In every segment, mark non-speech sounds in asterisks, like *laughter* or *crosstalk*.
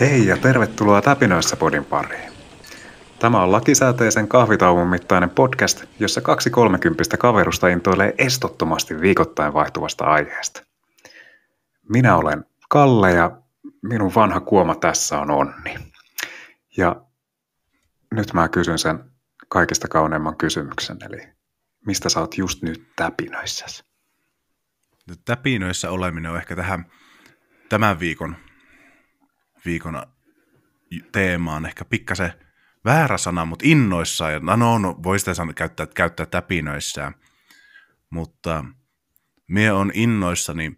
Hei ja tervetuloa Täpinöissä podin pariin. Tämä on lakisääteisen kahvitauon mittainen podcast, jossa kaksi kolmekymppistä kaverusta intoilee estottomasti viikoittain vaihtuvasta aiheesta. Minä olen Kalle ja minun vanha kuoma tässä on Onni. Ja nyt mä kysyn sen kaikista kauneimman kysymyksen, eli mistä sä oot just nyt täpinöissäsi? Täpinöissä oleminen on ehkä tähän tämän viikon, viikon teemaan ehkä pikkasen väärä sana, mutta innoissaan. Ja no, no, no voi sitä käyttää, käyttää täpinöissään. Mutta mie on innoissani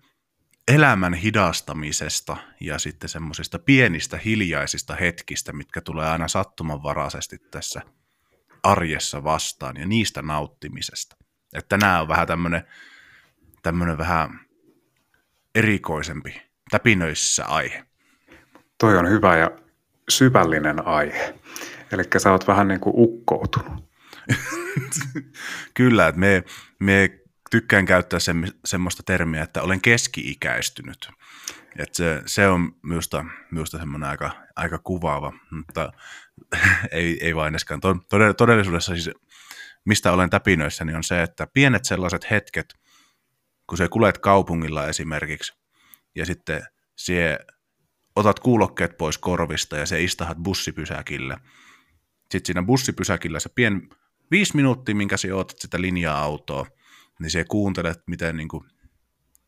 elämän hidastamisesta ja sitten semmoisista pienistä hiljaisista hetkistä, mitkä tulee aina sattumanvaraisesti tässä arjessa vastaan ja niistä nauttimisesta. Että tänään on vähän tämmöinen tämmöinen vähän erikoisempi, täpinöissä aihe. Toi on hyvä ja syvällinen aihe. Eli sä oot vähän niin kuin ukkoutunut. *laughs* Kyllä, että me, me tykkään käyttää se, semmoista termiä, että olen keski-ikäistynyt. Et se, se on minusta, minusta semmoinen aika, aika kuvaava, mutta *laughs* ei, ei vain edeskään. Todellisuudessa siis, mistä olen täpinöissä, niin on se, että pienet sellaiset hetket, kun se kulet kaupungilla esimerkiksi, ja sitten sie otat kuulokkeet pois korvista ja se istahat bussipysäkillä. Sitten siinä bussipysäkillä se pien viisi minuuttia, minkä sä otat sitä linja-autoa, niin se kuuntelet, miten niin kuin,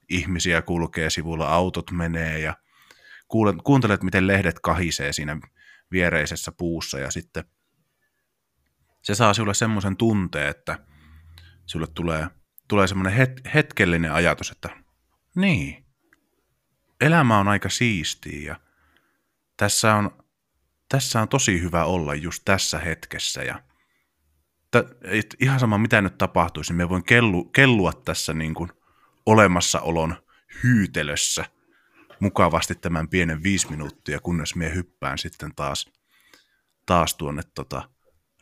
ihmisiä kulkee sivulla, autot menee ja kuuntelet, miten lehdet kahisee siinä viereisessä puussa ja sitten se saa sinulle semmoisen tunteen, että sulle tulee, tulee semmoinen het, hetkellinen ajatus, että niin, elämä on aika siistiä ja tässä on, tässä on tosi hyvä olla just tässä hetkessä ja t- ihan sama mitä nyt tapahtuisi, niin me voin kellu, kellua tässä niin kuin olemassaolon hyytelössä mukavasti tämän pienen viisi minuuttia, kunnes me hyppään sitten taas, taas tuonne tota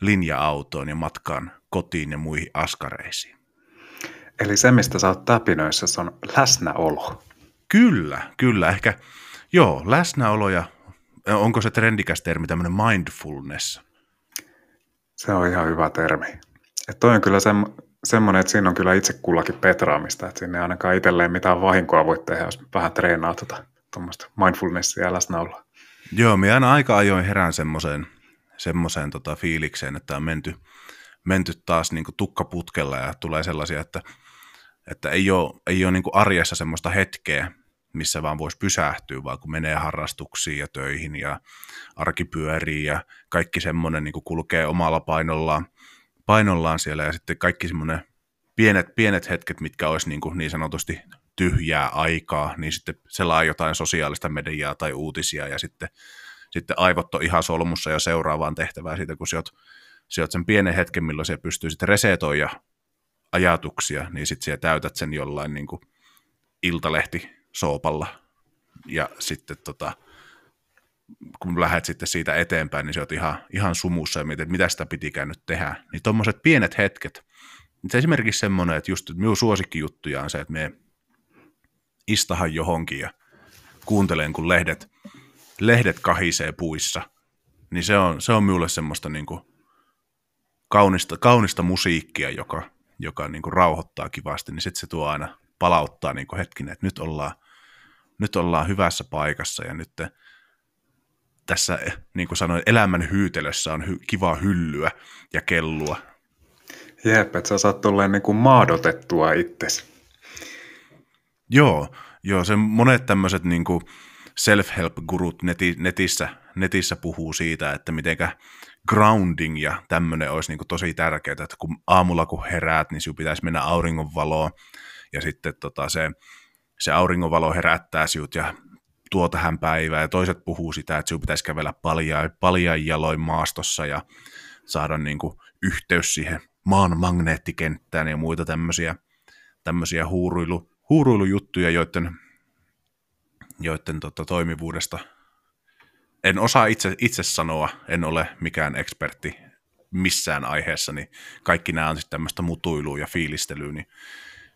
linja-autoon ja matkaan kotiin ja muihin askareisiin. Eli se, mistä sä oot täpinöissä, se on läsnäolo. Kyllä, kyllä. Ehkä, joo, läsnäolo ja onko se trendikäs termi, tämmöinen mindfulness? Se on ihan hyvä termi. Että toi on kyllä sem, semmoinen, että siinä on kyllä itse kullakin petraamista, että sinne ei ainakaan itselleen mitään vahinkoa voi tehdä, jos vähän treenaa tuota, tuommoista mindfulnessia läsnäoloa. Joo, minä aina aika ajoin herään semmoiseen, semmoiseen tota fiilikseen, että on menty, menty taas niin tukkaputkella ja tulee sellaisia, että, että ei ole, ei ole niin arjessa semmoista hetkeä, missä vaan voisi pysähtyä, vaan kun menee harrastuksiin ja töihin ja arkipyöriin ja kaikki semmoinen niin kulkee omalla painollaan, painollaan siellä ja sitten kaikki semmoinen pienet, pienet hetket, mitkä olisi niin, kuin niin sanotusti tyhjää aikaa, niin sitten selaa jotain sosiaalista mediaa tai uutisia ja sitten, sitten aivot on ihan solmussa jo seuraavaan tehtävään siitä, kun sä oot, sen pienen hetken, milloin se pystyy sitten resetoida ajatuksia, niin sitten täytät sen jollain niin kuin iltalehti soopalla. Ja sitten tota, kun lähdet sitten siitä eteenpäin, niin se on ihan, ihan sumussa ja mietit, että mitä sitä pitikään nyt tehdä. Niin tuommoiset pienet hetket. Se esimerkiksi semmoinen, että just minun suosikkijuttuja on se, että me istahan johonkin ja kuuntelen, kun lehdet, lehdet kahisee puissa. Niin se on, se on minulle semmoista niin kuin kaunista, kaunista musiikkia, joka, joka niin kuin rauhoittaa kivasti, niin sitten se tuo aina palauttaa niin kuin hetkinen, että nyt ollaan, nyt ollaan hyvässä paikassa ja nyt tässä, niin kuin sanoin, elämän hyytelössä on hy- kiva hyllyä ja kellua. Jep, että sä saat tolleen niin kuin maadotettua itsesi. Joo, joo, se monet tämmöiset niin kuin self-help-gurut neti, netissä, netissä puhuu siitä, että mitenkä grounding ja tämmöinen olisi niin kuin tosi tärkeää, että kun aamulla kun heräät, niin sinun pitäisi mennä auringonvaloon ja sitten tota se, se auringonvalo herättää sinut ja tuo tähän päivään, ja toiset puhuu sitä, että sinun pitäisi kävellä paljon, paljon jaloin maastossa ja saada niin kuin yhteys siihen maan magneettikenttään ja muita tämmöisiä, tämmöisiä huuruilu, huuruilujuttuja, joiden, joiden tota, toimivuudesta en osaa itse, itse sanoa, en ole mikään ekspertti missään aiheessa, niin kaikki nämä on sitten tämmöistä mutuilua ja fiilistelyä, niin,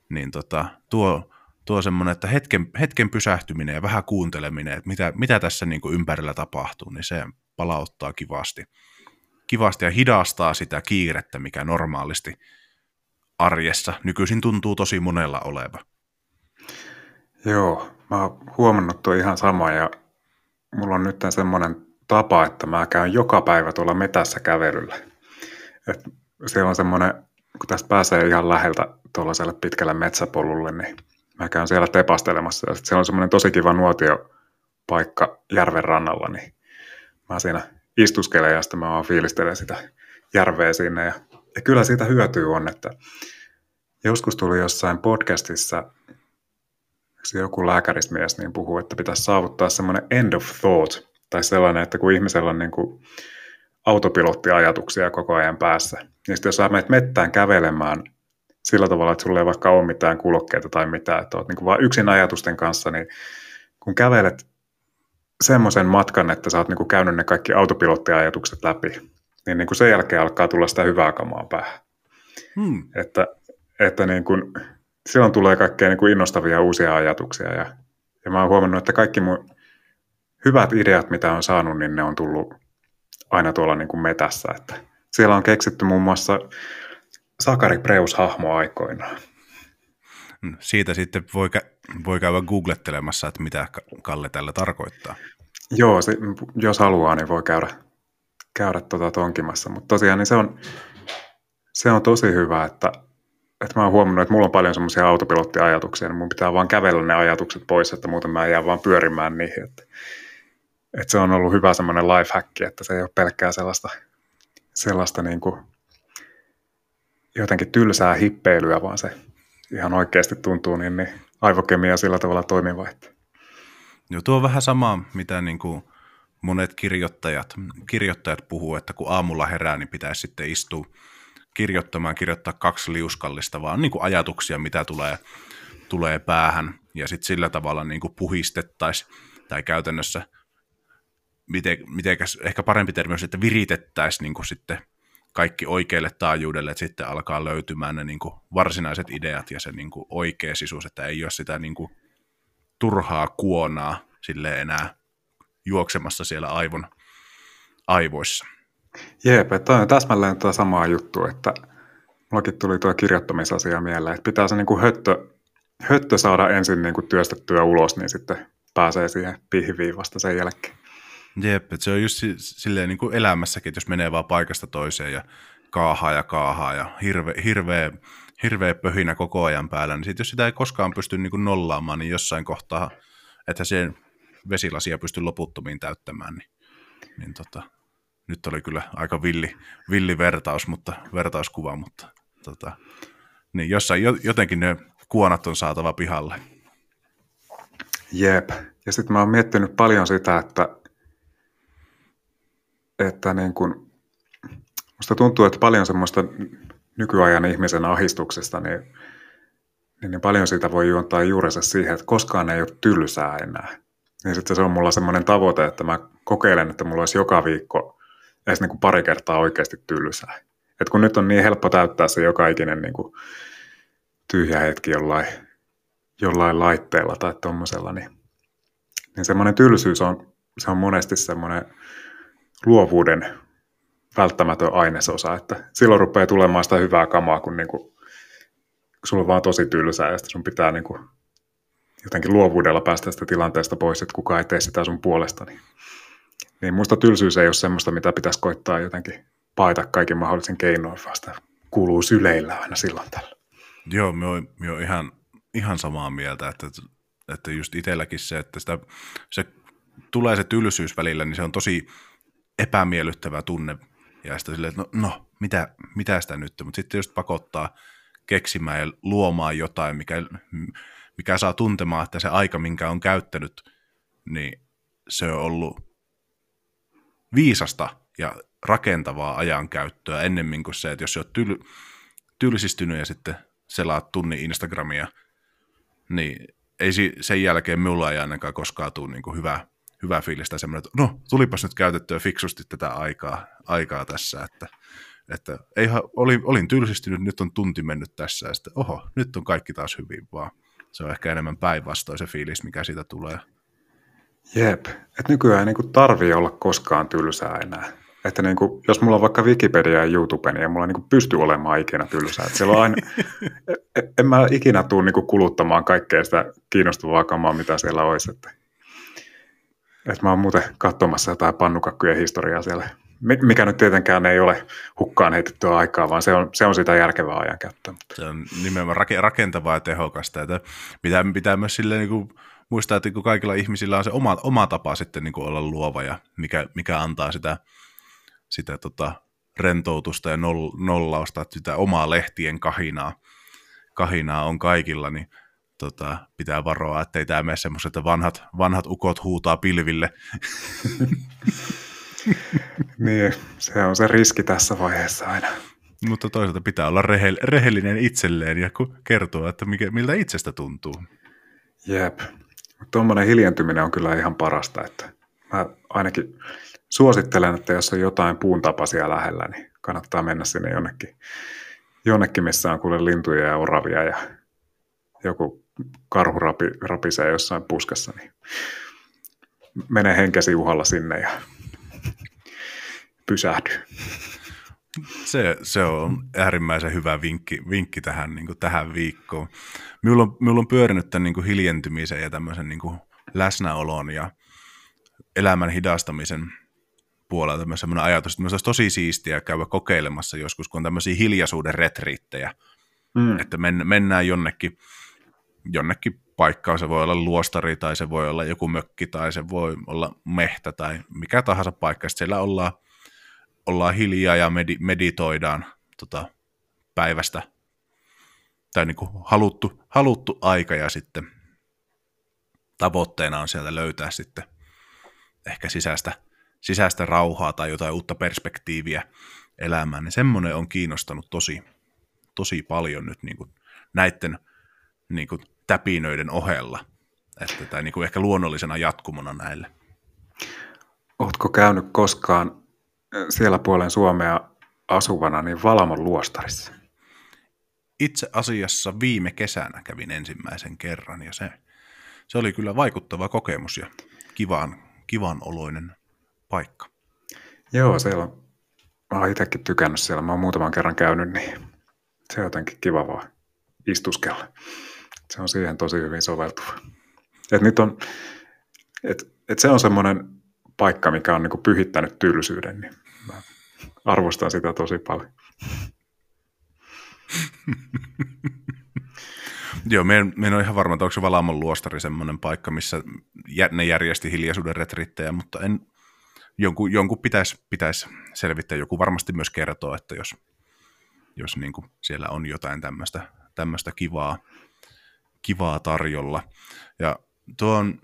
niin tota, tuo, tuo semmoinen, että hetken, hetken pysähtyminen ja vähän kuunteleminen, että mitä, mitä tässä niin kuin ympärillä tapahtuu, niin se palauttaa kivasti, kivasti ja hidastaa sitä kiirettä, mikä normaalisti arjessa nykyisin tuntuu tosi monella oleva. Joo, mä oon huomannut tuo ihan sama ja mulla on nyt semmoinen tapa, että mä käyn joka päivä tuolla metässä kävelyllä. Et siellä on semmoinen, kun tästä pääsee ihan läheltä tuollaiselle pitkälle metsäpolulle, niin mä käyn siellä tepastelemassa. Ja siellä on semmoinen tosi kiva nuotiopaikka järven rannalla, niin mä siinä istuskelen ja sitten mä vaan fiilistelen sitä järveä sinne. Ja, ja kyllä siitä hyötyy on, että joskus tuli jossain podcastissa joku lääkärismies niin puhuu, että pitäisi saavuttaa semmoinen end of thought, tai sellainen, että kun ihmisellä on niin kuin autopilottiajatuksia koko ajan päässä, niin sitten jos sä menet mettään kävelemään sillä tavalla, että sulla ei vaikka ole mitään kulokkeita tai mitään, että oot niin kuin vaan yksin ajatusten kanssa, niin kun kävelet semmoisen matkan, että sä oot niin kuin käynyt ne kaikki autopilottiajatukset läpi, niin, niin kuin sen jälkeen alkaa tulla sitä hyvää kamaa päähän. Hmm. Että, että niin kuin, silloin tulee kaikkea niin kuin innostavia uusia ajatuksia ja, ja mä oon huomannut, että kaikki mun hyvät ideat, mitä on saanut, niin ne on tullut aina tuolla niin kuin metässä. Että siellä on keksitty muun muassa Sakari Preus-hahmo aikoinaan. Mm, siitä sitten voi, kä- voi käydä googlettelemassa, että mitä Kalle tällä tarkoittaa. Joo, se, jos haluaa, niin voi käydä, käydä tuota tonkimassa. Mutta tosiaan niin se, on, se on tosi hyvä, että, että mä oon huomannut, että mulla on paljon semmoisia autopilottiajatuksia, niin mun pitää vaan kävellä ne ajatukset pois, että muuten mä jää vaan pyörimään niihin. Että, että se on ollut hyvä semmoinen lifehack, että se ei ole pelkkää sellaista, sellaista niin kuin jotenkin tylsää hippeilyä, vaan se ihan oikeasti tuntuu niin, niin aivokemia sillä tavalla toimiva. Että. Joo, tuo on vähän sama, mitä niin kuin monet kirjoittajat, kirjoittajat puhuu, että kun aamulla herää, niin pitäisi sitten istua kirjoittamaan, kirjoittaa kaksi liuskallista, vaan niin kuin ajatuksia, mitä tulee, tulee päähän, ja sitten sillä tavalla niin kuin puhistettaisiin, tai käytännössä, miten, mitenkäs, ehkä parempi termi on, että viritettäisiin niin kuin sitten kaikki oikealle taajuudelle, että sitten alkaa löytymään ne niin kuin varsinaiset ideat ja se niin kuin oikea sisuus, että ei ole sitä niin kuin turhaa kuonaa sille enää juoksemassa siellä aivon aivoissa. Jep, että on täsmälleen tuo samaa juttu, että mullakin tuli tuo kirjoittamisasia mieleen, että pitää se niin kuin höttö, höttö saada ensin niin kuin työstettyä ulos, niin sitten pääsee siihen pihviin vasta sen jälkeen. Jep, että se on just silleen niin kuin elämässäkin, että jos menee vaan paikasta toiseen ja kaahaa ja kaahaa ja hirve, hirveä, hirveä pöhinä koko ajan päällä, niin sit jos sitä ei koskaan pysty niin kuin nollaamaan, niin jossain kohtaa, että sen vesilasia pystyy loputtomiin täyttämään, niin, niin tota, nyt oli kyllä aika villi, villi vertaus, mutta, vertauskuva, mutta tota, niin jossain jotenkin ne kuonat on saatava pihalle. Jep. Ja sitten mä oon miettinyt paljon sitä, että että niin kuin, musta tuntuu, että paljon semmoista nykyajan ihmisen ahistuksesta, niin, niin, niin paljon siitä voi juontaa juurensa siihen, että koskaan ei ole tylsää enää. Niin sitten se on mulla semmoinen tavoite, että mä kokeilen, että mulla olisi joka viikko edes niin kuin pari kertaa oikeasti tylsää. Et kun nyt on niin helppo täyttää se joka ikinen niin kuin tyhjä hetki jollain, jollain laitteella tai tuommoisella, niin, niin semmoinen tylsyys on, se on monesti semmoinen luovuuden välttämätön ainesosa, että silloin rupeaa tulemaan sitä hyvää kamaa, kun, niin kuin, kun sulla on vaan tosi tylsää ja sun pitää niin kuin, jotenkin luovuudella päästä sitä tilanteesta pois, että kukaan ei tee sitä sun puolesta. Niin, niin musta tylsyys ei ole semmoista, mitä pitäisi koittaa jotenkin paita kaikin mahdollisen keinoin, vasta kuuluu syleillä aina silloin tällä. Joo, me oon, me oon ihan, ihan samaa mieltä, että, että just itselläkin se, että sitä, se tulee se tylsyys välillä, niin se on tosi epämiellyttävä tunne. Ja sitten silleen, että no, no mitä, mitä sitä nyt? Mutta sitten just pakottaa keksimään ja luomaan jotain, mikä, mikä saa tuntemaan, että se aika, minkä on käyttänyt, niin se on ollut viisasta ja rakentavaa ajankäyttöä ennemmin kuin se, että jos olet tyl, tylsistynyt ja sitten selaat tunnin Instagramia, niin ei sen jälkeen minulla ei ainakaan koskaan tule niin hyvä, hyvä fiilis tai semmoinen, että no, tulipas nyt käytettyä fiksusti tätä aikaa, aikaa tässä, että, että eihän, olin, olin tylsistynyt, nyt on tunti mennyt tässä, ja sitten oho, nyt on kaikki taas hyvin, vaan se on ehkä enemmän päinvastoin se fiilis, mikä siitä tulee. Jep, että nykyään ei niin tarvii olla koskaan tylsää enää. Että niin kuin, jos mulla on vaikka Wikipedia ja YouTube, niin mulla niin pysty olemaan ikinä tylsää. Että siellä on aina, *laughs* e, en mä ikinä tule niin kuluttamaan kaikkea sitä kiinnostavaa kamaa, mitä siellä olisi. Että, että mä oon muuten katsomassa jotain pannukakkujen historiaa siellä, mikä nyt tietenkään ei ole hukkaan heitettyä aikaa, vaan se on, se on sitä järkevää ajankäyttöä. Se on nimenomaan rakentavaa ja tehokasta. Että pitää, pitää myös silleen niin kuin muistaa, että kaikilla ihmisillä on se oma, oma tapa sitten niin kuin olla luova ja mikä, mikä antaa sitä – sitä tota, rentoutusta ja nollausta, että sitä omaa lehtien kahinaa, kahinaa on kaikilla, niin tota, pitää varoa, ettei tämä mene semmoiset, että vanhat, vanhat ukot huutaa pilville. *laughs* niin, se on se riski tässä vaiheessa aina. Mutta toisaalta pitää olla rehellinen itselleen ja kertoa, että mikä, miltä itsestä tuntuu. Jep. Tuommoinen hiljentyminen on kyllä ihan parasta, että mä ainakin suosittelen, että jos on jotain puun tapaisia lähellä, niin kannattaa mennä sinne jonnekin, jonnekin missä on kuule lintuja ja oravia ja joku karhu rapi, rapisee jossain puskassa, niin mene henkesi uhalla sinne ja pysähdy. Se, se on äärimmäisen hyvä vinkki, vinkki tähän, niin kuin tähän viikkoon. Minulla on, minulla on pyörinyt tämän niin kuin hiljentymisen ja tämmöisen niin kuin läsnäolon ja elämän hidastamisen puolelta myös sellainen ajatus, että olisi tosi siistiä käydä kokeilemassa joskus, kun on tämmöisiä hiljaisuuden retriittejä, mm. että men, mennään jonnekin, jonnekin paikkaan, se voi olla luostari tai se voi olla joku mökki tai se voi olla mehtä tai mikä tahansa paikka, sitten siellä ollaan, ollaan hiljaa ja medi, meditoidaan tota, päivästä tai niin kuin haluttu, haluttu aika ja sitten tavoitteena on sieltä löytää sitten ehkä sisäistä sisäistä rauhaa tai jotain uutta perspektiiviä elämään, niin semmoinen on kiinnostanut tosi, tosi paljon nyt niin kuin näiden niin kuin täpinöiden ohella, että, tai niin kuin ehkä luonnollisena jatkumona näille. Oletko käynyt koskaan siellä puolen Suomea asuvana niin Valamon luostarissa? Itse asiassa viime kesänä kävin ensimmäisen kerran ja se, se oli kyllä vaikuttava kokemus ja kivan, kivan oloinen paikka. Joo, siellä on, mä oon itsekin tykännyt siellä. Mä oon muutaman kerran käynyt, niin se on jotenkin kiva vaan istuskella. Se on siihen tosi hyvin soveltuva. Et nyt on, et, et se on semmoinen paikka, mikä on niinku pyhittänyt tylsyyden, niin mä arvostan sitä tosi paljon. *laughs* Joo, me en, me en ole ihan varma, että onko se Valamon luostari semmoinen paikka, missä ne järjesti hiljaisuuden retrittejä, mutta en, jonkun, jonkun pitäisi, pitäisi selvittää, joku varmasti myös kertoo, että jos, jos niin kuin siellä on jotain tämmöistä kivaa, kivaa tarjolla. Ja tuon,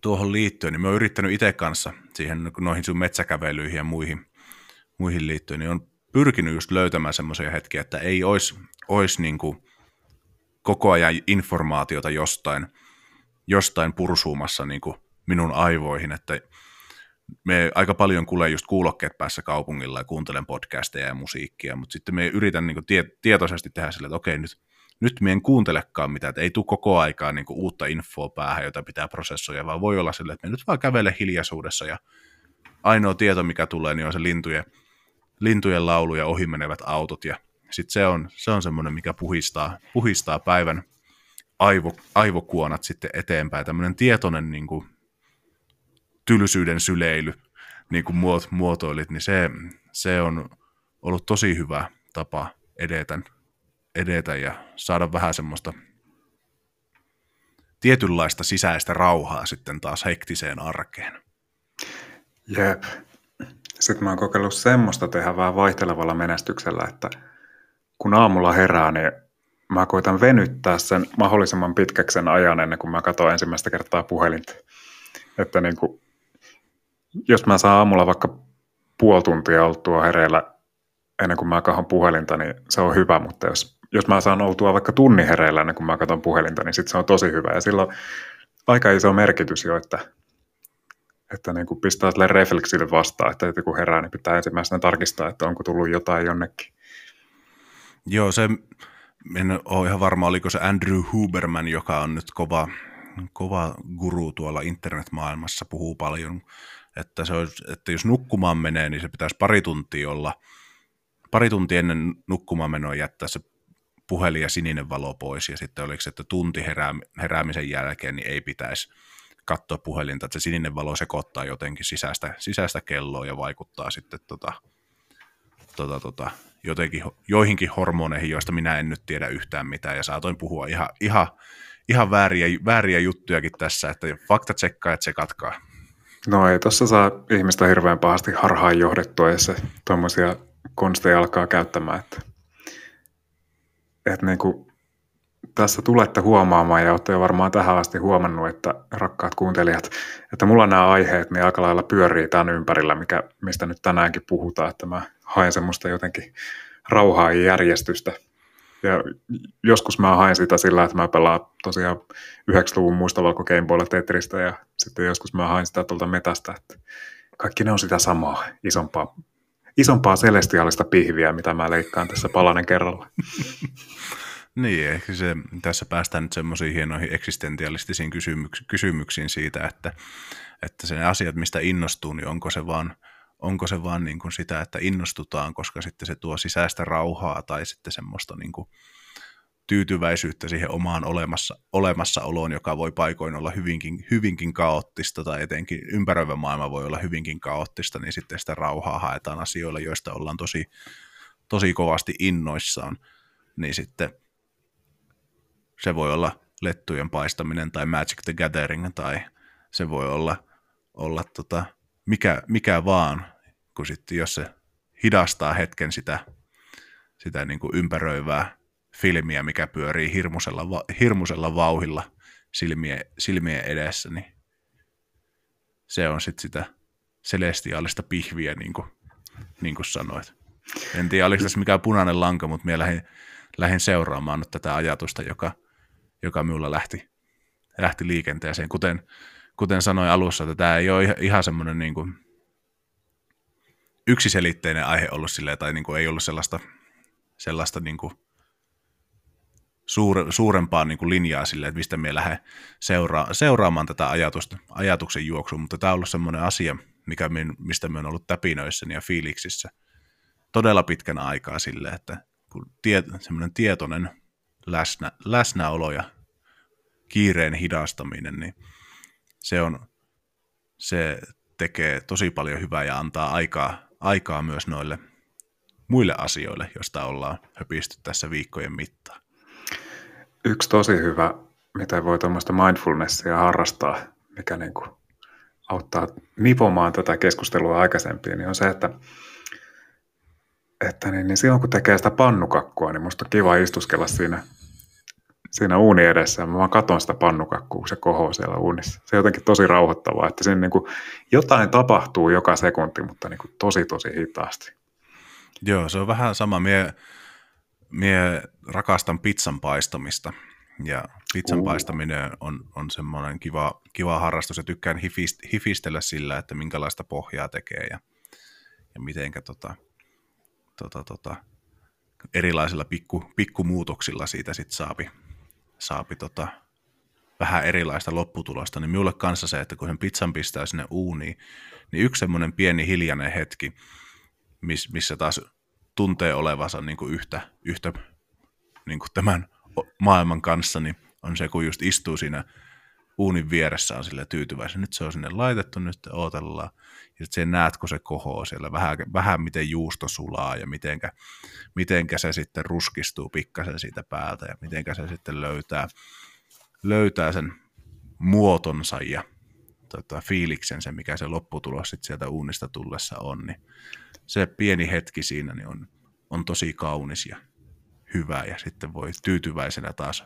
tuohon liittyen, niin mä oon yrittänyt itse kanssa siihen noihin sun metsäkävelyihin ja muihin, muihin liittyen, niin on pyrkinyt just löytämään semmoisia hetkiä, että ei olisi, olisi niin kuin koko ajan informaatiota jostain, jostain pursuumassa niin kuin minun aivoihin, että me aika paljon kuulee just kuulokkeet päässä kaupungilla ja kuuntelen podcasteja ja musiikkia, mutta sitten me yritän niin tie, tietoisesti tehdä sille, että okei, nyt, nyt me en kuuntelekaan mitään, että ei tule koko aikaa niin uutta infoa päähän, jota pitää prosessoida, vaan voi olla sille, että me nyt vaan kävele hiljaisuudessa ja ainoa tieto, mikä tulee, niin on se lintujen, lintujen laulu ja ohimenevät autot ja sitten se on, se on semmoinen, mikä puhistaa, puhistaa päivän aivo, aivokuonat sitten eteenpäin, tämmöinen tietoinen niin kuin tylsyyden syleily, niin kuin muot, muotoilit, niin se, se on ollut tosi hyvä tapa edetä, edetä ja saada vähän semmoista tietynlaista sisäistä rauhaa sitten taas hektiseen arkeen. Jep. Sitten mä oon kokeillut semmoista tehdä vähän vaihtelevalla menestyksellä, että kun aamulla herää, niin mä koitan venyttää sen mahdollisimman pitkäksen ajan ennen kuin mä katson ensimmäistä kertaa puhelinta. Että niin kuin jos mä saan aamulla vaikka puoli tuntia oltua hereillä ennen kuin mä kahon puhelinta, niin se on hyvä, mutta jos, jos mä saan oltua vaikka tunnin hereillä ennen kuin mä katson puhelinta, niin sitten se on tosi hyvä. Ja silloin aika iso merkitys jo, että että niin kuin pistää sille refleksille vastaan, että joku herää, niin pitää ensimmäisenä tarkistaa, että onko tullut jotain jonnekin. Joo, se, en ole ihan varma, oliko se Andrew Huberman, joka on nyt kova, kova guru tuolla internetmaailmassa, puhuu paljon, että, se olisi, että jos nukkumaan menee, niin se pitäisi pari tuntia olla, pari tuntia ennen nukkumaan menoa jättää se puhelin ja sininen valo pois, ja sitten oliko se, että tunti herää, heräämisen jälkeen, niin ei pitäisi katsoa puhelinta, että se sininen valo sekoittaa jotenkin sisäistä, sisäistä kelloa ja vaikuttaa sitten tota, tota, tota, jotenkin, joihinkin hormoneihin, joista minä en nyt tiedä yhtään mitään, ja saatoin puhua ihan, ihan, ihan vääriä, vääriä juttujakin tässä, että fakta tsekkaa ja tsekatkaa. No ei tuossa saa ihmistä hirveän pahasti harhaan johdettua, jos se tuommoisia konsteja alkaa käyttämään, että, että niin kuin tässä tulette huomaamaan ja olette jo varmaan tähän asti huomannut, että rakkaat kuuntelijat, että mulla nämä aiheet niin aika lailla pyörii tämän ympärillä, mikä, mistä nyt tänäänkin puhutaan, että mä haen semmoista jotenkin rauhaa ja järjestystä. Ja joskus mä haen sitä sillä, että mä pelaan tosiaan 90-luvun muistavalko Gameboylla Tetristä ja sitten joskus mä haen sitä tuolta metästä, että kaikki ne on sitä samaa, isompaa, isompaa celestiaalista pihviä, mitä mä leikkaan tässä palanen kerralla. *laughs* Niin, ehkä se, tässä päästään nyt semmoisiin hienoihin eksistentialistisiin kysymyksiin, kysymyksiin siitä, että, että se asiat, mistä innostuu, niin onko se vaan, onko se vaan niin kuin sitä, että innostutaan, koska sitten se tuo sisäistä rauhaa tai sitten semmoista niin kuin tyytyväisyyttä siihen omaan olemassa, olemassaoloon, joka voi paikoin olla hyvinkin, hyvinkin kaoottista tai etenkin ympäröivä maailma voi olla hyvinkin kaoottista, niin sitten sitä rauhaa haetaan asioilla, joista ollaan tosi, tosi kovasti innoissaan, niin sitten se voi olla lettujen paistaminen tai Magic the Gathering tai se voi olla, olla tota, mikä, mikä vaan, kun sitten jos se hidastaa hetken sitä, sitä niin kuin ympäröivää filmiä, mikä pyörii hirmusella, hirmusella vauhilla silmien, silmien edessä, niin se on sitten sitä celestiaalista pihviä, niin kuin, niin kuin sanoit. En tiedä, oliko tässä mikään punainen lanka, mutta minä lähdin, lähdin seuraamaan nyt tätä ajatusta, joka – joka minulla lähti, lähti liikenteeseen. Kuten, kuten sanoin alussa, että tämä ei ole ihan semmoinen niin kuin yksiselitteinen aihe ollut silleen, tai niin kuin ei ollut sellaista, sellaista niin kuin suure, suurempaa niin kuin linjaa sille, että mistä me lähden seura- seuraamaan tätä ajatusta, ajatuksen juoksua, mutta tämä on ollut semmoinen asia, mikä min, mistä me on ollut täpinöissäni ja fiiliksissä todella pitkän aikaa sille, että kun tie, semmoinen tietoinen läsnä, läsnäolo ja kiireen hidastaminen, niin se, on, se tekee tosi paljon hyvää ja antaa aikaa, aikaa myös noille muille asioille, joista ollaan höpisty tässä viikkojen mittaan. Yksi tosi hyvä, miten voi tuommoista mindfulnessia harrastaa, mikä niin kuin auttaa nipomaan tätä keskustelua aikaisempiin, niin on se, että että niin, niin silloin kun tekee sitä pannukakkua, niin musta on kiva istuskella siinä, siinä uuni edessä. Mä vaan katon sitä pannukakkua, kun se kohoo siellä uunissa. Se on jotenkin tosi rauhoittavaa, että siinä niin kuin jotain tapahtuu joka sekunti, mutta niin kuin tosi tosi hitaasti. Joo, se on vähän sama. Mie, mie rakastan pizzan paistamista. Ja pizzan uh. paistaminen on, on semmoinen kiva, kiva harrastus ja tykkään hifist, hifistellä sillä, että minkälaista pohjaa tekee ja, ja mitenkä tota, tota, tota, erilaisilla pikku, pikkumuutoksilla siitä sitten saapi, saapi tota, vähän erilaista lopputulosta, niin minulle kanssa se, että kun sen pizzan pistää sinne uuniin, niin yksi semmoinen pieni hiljainen hetki, miss, missä taas tuntee olevansa niin kuin yhtä, yhtä niin kuin tämän maailman kanssa, niin on se, kun just istuu siinä uunin vieressä on sille tyytyväisen. Nyt se on sinne laitettu, nyt odotellaan. Ja sitten näet, kun se kohoo siellä, vähän, vähän miten juusto sulaa ja mitenkä, mitenkä se sitten ruskistuu pikkasen siitä päältä ja mitenkä se sitten löytää, löytää sen muotonsa ja tota, fiiliksen se, mikä se lopputulos sitten sieltä uunista tullessa on, niin se pieni hetki siinä niin on, on tosi kaunis ja hyvä ja sitten voi tyytyväisenä taas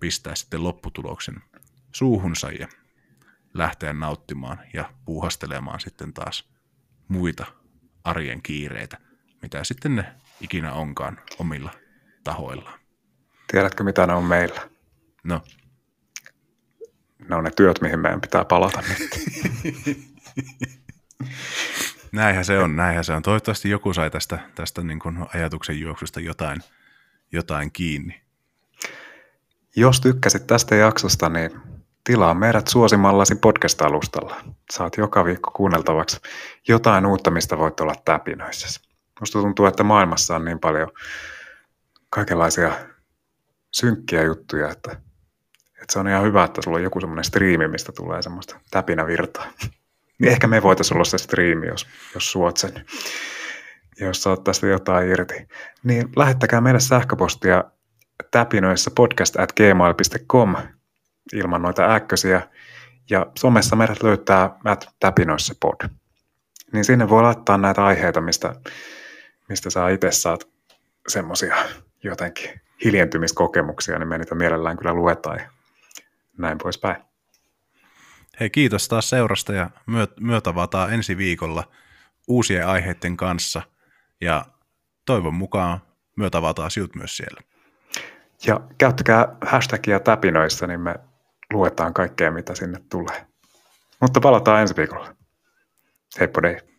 pistää sitten lopputuloksen suuhunsa ja lähteä nauttimaan ja puuhastelemaan sitten taas muita arjen kiireitä, mitä sitten ne ikinä onkaan omilla tahoillaan. Tiedätkö, mitä ne on meillä? No. Ne on ne työt, mihin meidän pitää palata nyt. *laughs* näinhän se on, näinhän se on. Toivottavasti joku sai tästä, tästä niin kuin ajatuksen juoksusta jotain, jotain kiinni. Jos tykkäsit tästä jaksosta, niin tilaa meidät suosimallasi podcast-alustalla. Saat joka viikko kuunneltavaksi jotain uutta, mistä voit olla täpinöissä. Musta tuntuu, että maailmassa on niin paljon kaikenlaisia synkkiä juttuja, että, että se on ihan hyvä, että sulla on joku semmoinen striimi, mistä tulee semmoista täpinävirtaa. *laughs* Niin ehkä me voitaisiin olla se striimi, jos, jos suot sen, jos saat tästä jotain irti. Niin lähettäkää meille sähköpostia täpinöissä podcast at gmail.com ilman noita äkkösiä. Ja somessa meidät löytää at täpinöissä pod. Niin sinne voi laittaa näitä aiheita, mistä, mistä sä itse saat semmosia jotenkin hiljentymiskokemuksia, niin me niitä mielellään kyllä luetaan ja näin poispäin. Hei, kiitos taas seurasta ja myötävataa ensi viikolla uusien aiheiden kanssa ja toivon mukaan myötävataa sinut myös siellä. Ja käyttäkää hashtagia täpinoissa, niin me luetaan kaikkea, mitä sinne tulee. Mutta palataan ensi viikolla. Heippa dei.